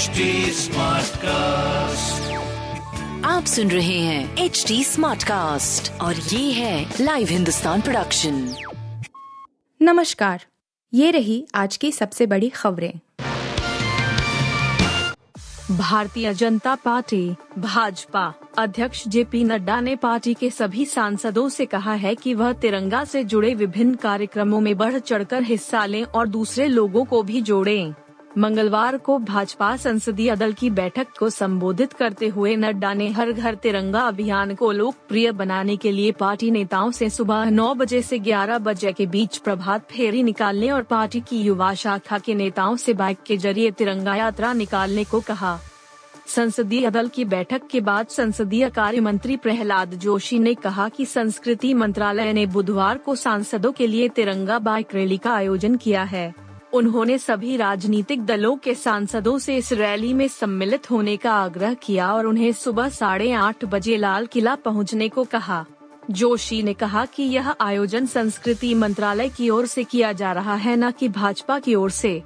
HD cast आप सुन रहे हैं एच डी स्मार्ट कास्ट और ये है लाइव हिंदुस्तान प्रोडक्शन नमस्कार ये रही आज की सबसे बड़ी खबरें। भारतीय जनता पार्टी भाजपा अध्यक्ष जेपी नड्डा ने पार्टी के सभी सांसदों से कहा है कि वह तिरंगा से जुड़े विभिन्न कार्यक्रमों में बढ़ चढ़कर हिस्सा लें और दूसरे लोगों को भी जोड़ें। मंगलवार को भाजपा संसदीय दल की बैठक को संबोधित करते हुए नड्डा ने हर घर तिरंगा अभियान को लोकप्रिय बनाने के लिए पार्टी नेताओं से सुबह 9 बजे से 11 बजे के बीच प्रभात फेरी निकालने और पार्टी की युवा शाखा के नेताओं से बाइक के ज़रिए तिरंगा यात्रा निकालने को कहा। संसदीय दल की बैठक के बाद संसदीय कार्य मंत्री प्रहलाद जोशी ने कहा कि संस्कृति मंत्रालय ने बुधवार को सांसदों के लिए तिरंगा बाइक रैली का आयोजन किया है। उन्होंने सभी राजनीतिक दलों के सांसदों से इस रैली में सम्मिलित होने का आग्रह किया और उन्हें सुबह साढ़े आठ बजे लाल किला पहुँचने को कहा। जोशी ने कहा कि यह आयोजन संस्कृति मंत्रालय की ओर से किया जा रहा है, न कि भाजपा की ओर से।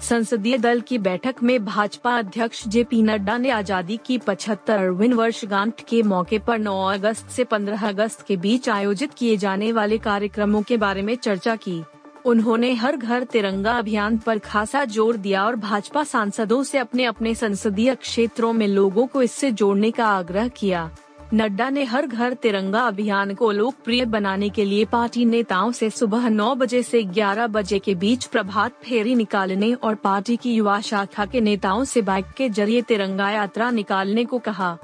संसदीय दल की बैठक में भाजपा अध्यक्ष जे पी नड्डा ने आज़ादी की पचहत्तर पचहत्तरवीं वर्षगांठ के मौके पर 9 अगस्त से 15 अगस्त के बीच आयोजित किए जाने वाले कार्यक्रमों के बारे में चर्चा की। उन्होंने हर घर तिरंगा अभियान पर खासा ज़ोर दिया और भाजपा सांसदों से अपने अपने संसदीय क्षेत्रों में लोगों को इससे जोड़ने का आग्रह किया। नड्डा ने हर घर तिरंगा अभियान को लोकप्रिय बनाने के लिए पार्टी नेताओं से सुबह 9 बजे से 11 बजे के बीच प्रभात फेरी निकालने और पार्टी की युवा शाखा के नेताओं से बाइक के ज़रिए तिरंगा यात्रा निकालने को कहा।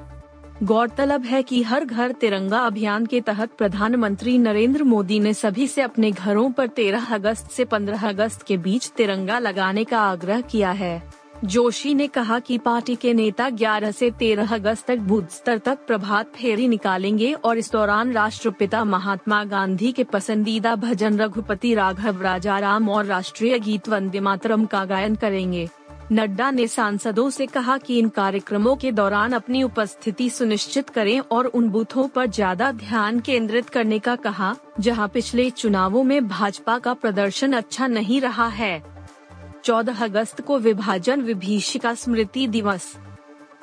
गौरतलब है कि हर घर तिरंगा अभियान के तहत प्रधानमंत्री नरेंद्र मोदी ने सभी से अपने घरों पर 13 अगस्त से 15 अगस्त के बीच तिरंगा लगाने का आग्रह किया है। जोशी ने कहा कि पार्टी के नेता 11 से 13 अगस्त तक बूथ स्तर तक प्रभात फेरी निकालेंगे और इस दौरान राष्ट्रपिता महात्मा गांधी के पसंदीदा भजन रघुपति राघव राजा राम और राष्ट्रीय गीत वंदे मातरम का गायन करेंगे। नड्डा ने सांसदों से कहा कि इन कार्यक्रमों के दौरान अपनी उपस्थिति सुनिश्चित करें और उन बूथों पर ज़्यादा ध्यान केंद्रित करने का कहा, जहाँ पिछले चुनावों में भाजपा का प्रदर्शन अच्छा नहीं रहा है। 14 अगस्त को विभाजन विभीषिका स्मृति दिवस।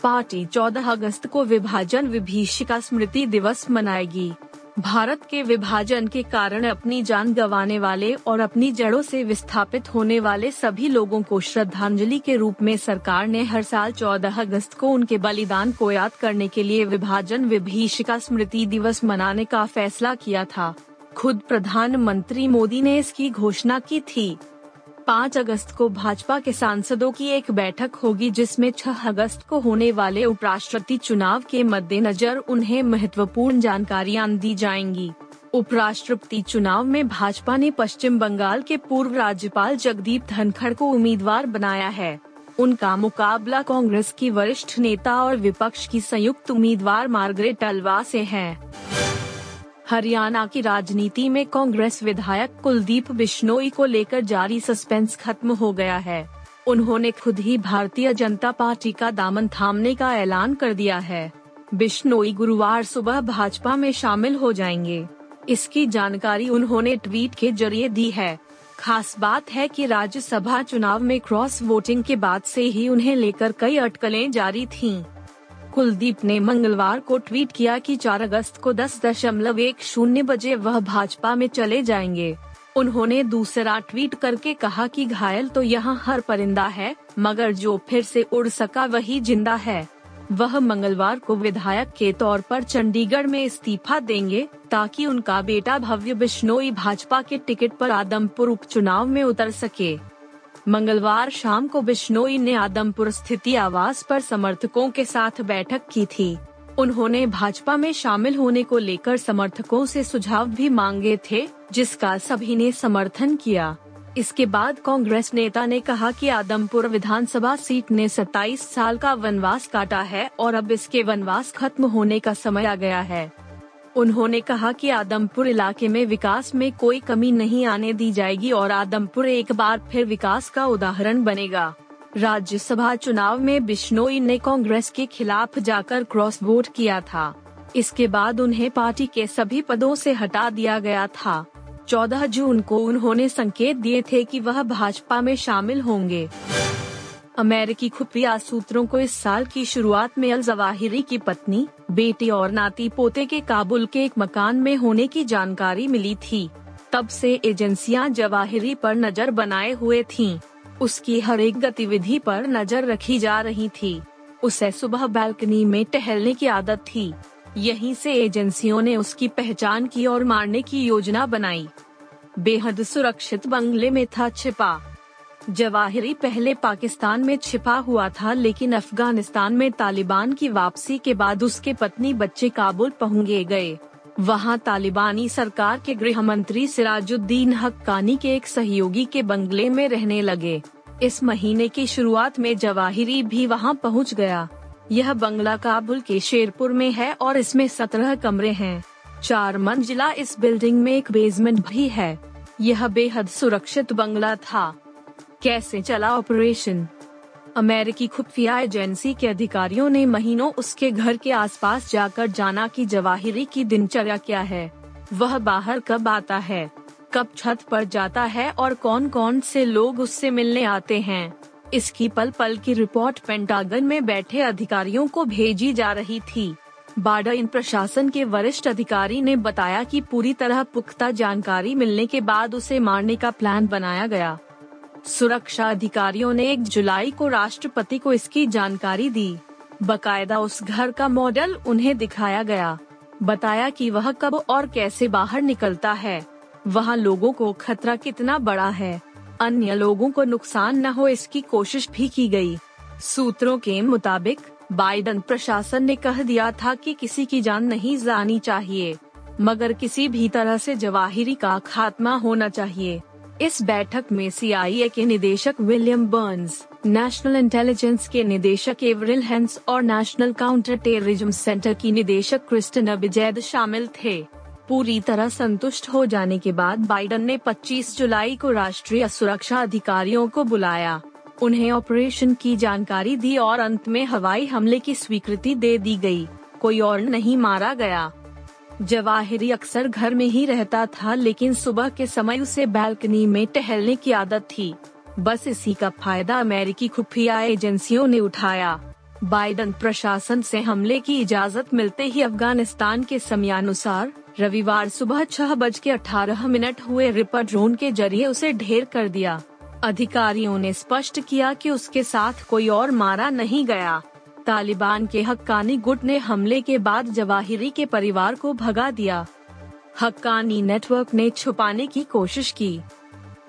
पार्टी 14 अगस्त को विभाजन विभीषिका स्मृति दिवस मनाएगी। भारत के विभाजन के कारण अपनी जान गंवाने वाले और अपनी जड़ों से विस्थापित होने वाले सभी लोगों को श्रद्धांजलि के रूप में सरकार ने हर साल 14 अगस्त को उनके बलिदान को याद करने के लिए विभाजन विभीषिका स्मृति दिवस मनाने का फैसला किया था। खुद प्रधानमंत्री मोदी ने इसकी घोषणा की थी। पाँच अगस्त को भाजपा के सांसदों की एक बैठक होगी जिसमें 6 अगस्त को होने वाले उपराष्ट्रपति चुनाव के मद्देनजर उन्हें महत्वपूर्ण जानकारियाँ दी जाएँगी। उपराष्ट्रपति चुनाव में भाजपा ने पश्चिम बंगाल के पूर्व राज्यपाल जगदीप धनखड़ को उम्मीदवार बनाया है। उनका मुकाबला कांग्रेस की वरिष्ठ नेता और विपक्ष की संयुक्त उम्मीदवार मार्गरेट अल्वा से है। हरियाणा की राजनीति में कांग्रेस विधायक कुलदीप बिश्नोई को लेकर जारी सस्पेंस खत्म हो गया है। उन्होंने खुद ही भारतीय जनता पार्टी का दामन थामने का ऐलान कर दिया है। बिश्नोई गुरुवार सुबह भाजपा में शामिल हो जाएँगे। इसकी जानकारी उन्होंने ट्वीट के ज़रिए दी है। खास बात है कि राज्यसभा चुनाव में क्रॉस वोटिंग के बाद से ही उन्हें लेकर कई अटकलें जारी थीं। कुलदीप ने मंगलवार को ट्वीट किया कि 4 अगस्त को दस दशमलव एक शून्य बजे वह भाजपा में चले जाएँगे। उन्होंने दूसरा ट्वीट करके कहा कि घायल तो यहाँ हर परिंदा है, मगर जो फिर से उड़ सका वही ज़िंदा है। वह मंगलवार को विधायक के तौर पर चंडीगढ़ में इस्तीफा देंगे, ताकि उनका बेटा भव्य बिश्नोई भाजपा के टिकट पर आदमपुर उपचुनाव में उतर सके। मंगलवार शाम को बिश्नोई ने आदमपुर स्थिति आवास पर समर्थकों के साथ बैठक की थी। उन्होंने भाजपा में शामिल होने को लेकर समर्थकों से सुझाव भी मांगे थे, जिसका सभी ने समर्थन किया। इसके बाद कांग्रेस नेता ने कहा कि आदमपुर विधानसभा सीट ने 27 साल का वनवास काटा है और अब इसके वनवास खत्म होने का समय आ गया है। उन्होंने कहा कि आदमपुर इलाके में विकास में कोई कमी नहीं आने दी जाएगी और आदमपुर एक बार फिर विकास का उदाहरण बनेगा। राज्यसभा चुनाव में बिश्नोई ने कांग्रेस के खिलाफ जाकर क्रॉस वोट किया था। इसके बाद उन्हें पार्टी के सभी पदों से हटा दिया गया था। 14 जून को उन्होंने संकेत दिए थे कि वह भाजपा में शामिल होंगे। अमेरिकी खुफिया सूत्रों को इस साल की शुरुआत में अल जवाहिरी की पत्नी, बेटी और नाती पोते के काबुल के एक मकान में होने की जानकारी मिली थी। तब से एजेंसियाँ जवाहिरी पर नज़र बनाए हुए थीं। उसकी हर एक गतिविधि पर नज़र रखी जा रही थी। उसे सुबह बालकनी में टहलने की आदत थी। यहीं से एजेंसियों ने उसकी पहचान की और मारने की योजना बनाई। बेहद सुरक्षित बंगले में था छिपा। जवाहिरी पहले पाकिस्तान में छिपा हुआ था, लेकिन अफ़गानिस्तान में तालिबान की वापसी के बाद उसके पत्नी बच्चे काबुल पहुँचे गए। वहाँ तालिबानी सरकार के गृह मंत्री सिराजुद्दीन हक्कानी के एक सहयोगी के बंगले में रहने लगे। इस महीने की शुरुआत में जवाहिरी भी वहाँ पहुँच गया। यह बंगला काबुल के शेरपुर में है और इसमें सत्रह कमरे हैं। चार मंजिला इस बिल्डिंग में एक बेसमेंट भी है। यह बेहद सुरक्षित बंगला था। कैसे चला ऑपरेशन? अमेरिकी खुफिया एजेंसी के अधिकारियों ने महीनों उसके घर के आसपास जाकर जाना कि जवाहिरी की दिनचर्या क्या है। वह बाहर कब आता है? कब छत पर जाता है और कौन कौन से लोग उससे मिलने आते हैं? इसकी पल पल की रिपोर्ट पेंटागन में बैठे अधिकारियों को भेजी जा रही थी। बाइडन प्रशासन के वरिष्ठ अधिकारी ने बताया कि पूरी तरह पुख्ता जानकारी मिलने के बाद उसे मारने का प्लान बनाया गया। सुरक्षा अधिकारियों ने एक जुलाई को राष्ट्रपति को इसकी जानकारी दी। बकायदा उस घर का मॉडल उन्हें दिखाया गया। बताया कि वह कब और कैसे बाहर निकलता है। वहाँ लोगों को खतरा कितना बड़ा है। अन्य लोगों को नुकसान न हो इसकी कोशिश भी की गई। सूत्रों के मुताबिक, बाइडन प्रशासन ने कह दिया था कि किसी की जान नहीं जानी चाहिए, मगर किसी भी तरह से जवाहिरी का खात्मा होना चाहिए। इस बैठक में सीआईए के निदेशक विलियम बर्न्स, नेशनल इंटेलिजेंस के निदेशक एवरिल हेंस और नेशनल काउंटर टेररिज्म सेंटर की निदेशक क्रिस्टन अबिजैद शामिल थे। पूरी तरह संतुष्ट हो जाने के बाद बाइडन ने 25 जुलाई को राष्ट्रीय सुरक्षा अधिकारियों को बुलाया। उन्हें ऑपरेशन की जानकारी दी और अंत में हवाई हमले की स्वीकृति दे दी गई। कोई और नहीं मारा गया। जवाहिरी अक्सर घर में ही रहता था, लेकिन सुबह के समय उसे बालकनी में टहलने की आदत थी। बस इसी का फ़ायदा अमेरिकी खुफिया एजेंसियों ने उठाया। बाइडन प्रशासन से हमले की इजाज़त मिलते ही अफ़गानिस्तान के समयानुसार रविवार सुबह छह बज के अठारह मिनट हुए रिपर ड्रोन के ज़रिए उसे ढेर कर दिया। अधिकारियों ने स्पष्ट किया कि उसके साथ कोई और मारा नहीं गया। तालिबान के हक्कानी गुट ने हमले के बाद जवाहिरी के परिवार को भगा दिया। हक्कानी नेटवर्क ने छुपाने की कोशिश की।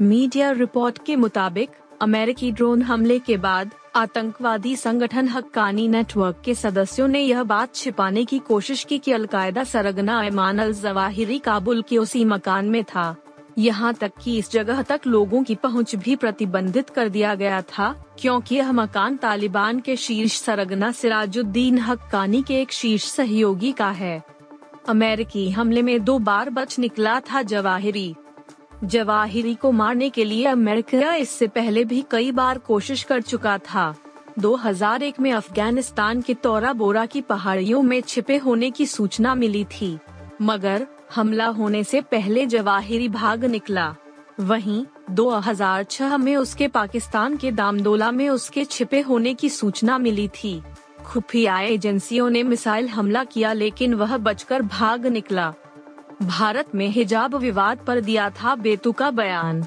मीडिया रिपोर्ट के मुताबिक, अमेरिकी ड्रोन हमले के बाद आतंकवादी संगठन हक्कानी नेटवर्क के सदस्यों ने यह बात छिपाने की कोशिश की कि अलकायदा सरगना ऐमान अल जवाहिरी काबुल के उसी मकान में था। यहाँ तक कि इस जगह तक लोगों की पहुँच भी प्रतिबंधित कर दिया गया था, क्योंकि यह मकान तालिबान के शीर्ष सरगना सिराजुद्दीन हक्कानी के एक शीर्ष सहयोगी का है। अमेरिकी हमले में दो बार बच निकला था जवाहिरी। जवाहिरी को मारने के लिए अमेरिका इससे पहले भी कई बार कोशिश कर चुका था। 2001 में अफ़गानिस्तान के तोरा बोरा की पहाड़ियों में छिपे होने की सूचना मिली थी, मगर हमला होने से पहले जवाहिरी भाग निकला। वहीं 2006 में उसके पाकिस्तान के दामदोला में उसके छिपे होने की सूचना मिली थी। खुफिया एजेंसियों ने मिसाइल हमला किया लेकिन वह बचकर भाग निकला। भारत में हिजाब विवाद पर दिया था बेतुका बयान।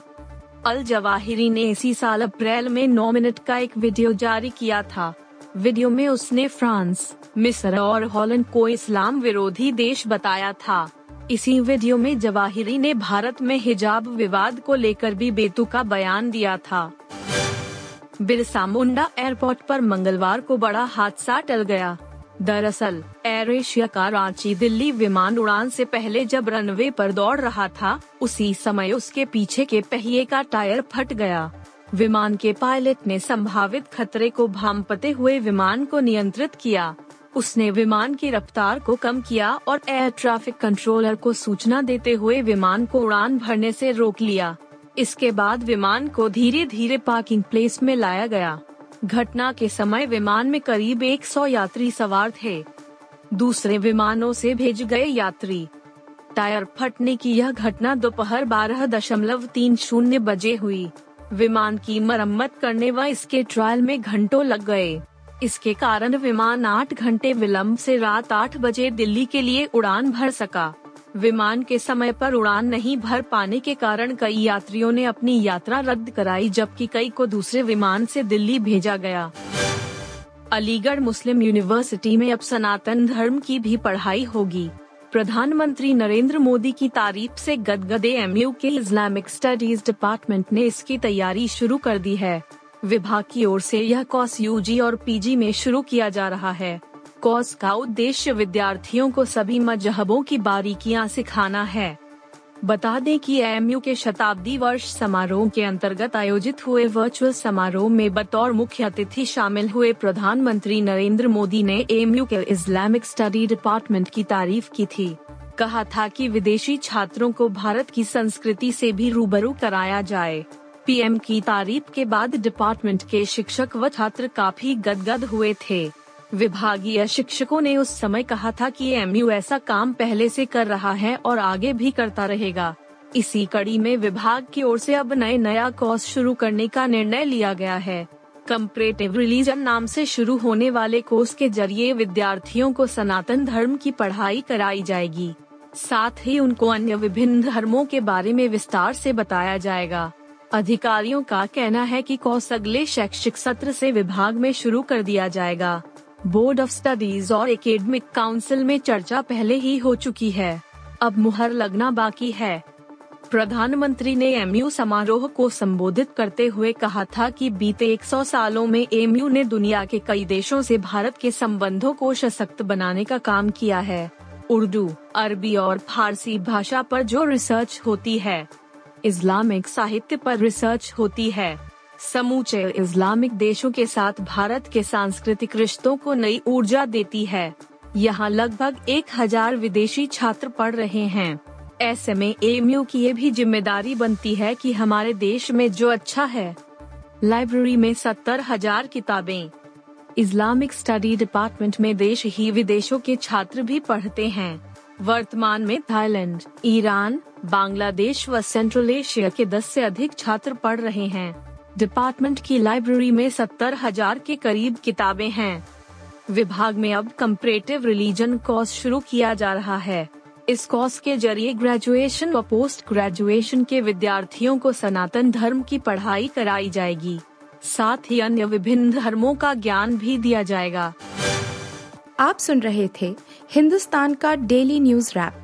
अल जवाहिरी ने इसी साल अप्रैल में नौ मिनट का एक वीडियो जारी किया था। वीडियो में उसने फ्रांस, मिस्र और हॉलैंड को इस्लाम विरोधी देश बताया था। इसी वीडियो में जवाहिरी ने भारत में हिजाब विवाद को लेकर भी बेतुका बयान दिया था। बिरसा मुंडा एयरपोर्ट पर मंगलवार को बड़ा हादसा टल गया। दरअसल, एयर एशिया का रांची दिल्ली विमान उड़ान से पहले जब रनवे पर दौड़ रहा था, उसी समय उसके पीछे के पहिए का टायर फट गया। विमान के पायलट ने संभावित खतरे को भांपते हुए विमान को नियंत्रित किया। उसने विमान की रफ्तार को कम किया और एयर ट्रैफ़िक कंट्रोलर को सूचना देते हुए विमान को उड़ान भरने से रोक लिया। इसके बाद विमान को धीरे धीरे पार्किंग प्लेस में लाया गया। घटना के समय विमान में करीब 100 यात्री सवार थे। दूसरे विमानों से भेज गए यात्री। टायर फटने की यह घटना दोपहर बारह दशमलव तीन शून्य बजे हुई। विमान की मरम्मत करने व इसके ट्रायल में घंटों लग गए। इसके कारण विमान आठ घंटे विलंब से रात आठ बजे दिल्ली के लिए उड़ान भर सका। विमान के समय पर उड़ान नहीं भर पाने के कारण कई यात्रियों ने अपनी यात्रा रद्द कराई, जबकि कई को दूसरे विमान से दिल्ली भेजा गया। अलीगढ़ मुस्लिम यूनिवर्सिटी में अब सनातन धर्म की भी पढ़ाई होगी। प्रधानमंत्री नरेंद्र मोदी की तारीफ़ से गदगदे एम के इस्लामिक स्टडीज़ डिपार्टमेंट ने इसकी तैयारी शुरू कर दी है। विभाग की ओर से यह कॉस यूजी और पीजी में शुरू किया जा रहा है। कोर्स का उद्देश्य विद्यार्थियों को सभी मजहबों की बारीकियाँ सिखाना है। बता दें कि एमयू के शताब्दी वर्ष समारोह के अंतर्गत आयोजित हुए वर्चुअल समारोह में बतौर मुख्य अतिथि शामिल हुए प्रधानमंत्री नरेंद्र मोदी ने एमयू के इस्लामिक स्टडी डिपार्टमेंट की तारीफ़ की थी। कहा था कि विदेशी छात्रों को भारत की संस्कृति से भी रूबरू कराया जाए। पीएम की तारीफ़ के बाद डिपार्टमेंट के शिक्षक व छात्र काफ़ी गदगद हुए थे। विभागीय शिक्षकों ने उस समय कहा था कि एमयू ऐसा काम पहले से कर रहा है और आगे भी करता रहेगा। इसी कड़ी में विभाग की ओर से अब नए नया कोर्स शुरू करने का निर्णय लिया गया है। कम्परेटिव रिलीजन नाम से शुरू होने वाले कोर्स के ज़रिए विद्यार्थियों को सनातन धर्म की पढ़ाई कराई जाएगी। साथ ही उनको अन्य विभिन्न धर्मों के बारे में विस्तार से बताया जाएगा। अधिकारियों का कहना है कि कोर्स अगले शैक्षिक सत्र से विभाग में शुरू कर दिया जाएगा। बोर्ड ऑफ़ स्टडीज़ और एकेडमिक काउंसिल में चर्चा पहले ही हो चुकी है। अब मुहर लगना बाकी है। प्रधानमंत्री ने एमयू समारोह को संबोधित करते हुए कहा था कि बीते 100 सालों में एमयू ने दुनिया के कई देशों से भारत के संबंधों को सशक्त बनाने का काम किया है। उर्दू, अरबी और फारसी भाषा पर जो रिसर्च होती है इस्लामिक साहित्य पर रिसर्च होती है। समूचे इस्लामिक देशों के साथ भारत के सांस्कृतिक रिश्तों को नई ऊर्जा देती है। यहाँ लगभग एक हज़ार विदेशी छात्र पढ़ रहे हैं। ऐसे में एम की ये भी ज़िम्मेदारी बनती है कि हमारे देश में जो अच्छा है। लाइब्रेरी में सत्तर हज़ार किताबें। इस्लामिक स्टडी डिपार्टमेंट में देश ही विदेशों के छात्र भी पढ़ते हैं। वर्तमान में थाईलैंड, ईरान बांग्लादेश व सेंट्रल एशिया के 10 से अधिक छात्र पढ़ रहे हैं। डिपार्टमेंट की लाइब्रेरी में सत्तर हज़ार के करीब किताबें हैं। विभाग में अब कम्परेटिव रिलीजन कोर्स शुरू किया जा रहा है। इस कोर्स के ज़रिए ग्रेजुएशन व पोस्ट ग्रेजुएशन के विद्यार्थियों को सनातन धर्म की पढ़ाई कराई जाएगी। साथ ही अन्य विभिन्न धर्मों का ज्ञान भी दिया जाएगा। आप सुन रहे थे हिंदुस्तान का डेली न्यूज़ रैप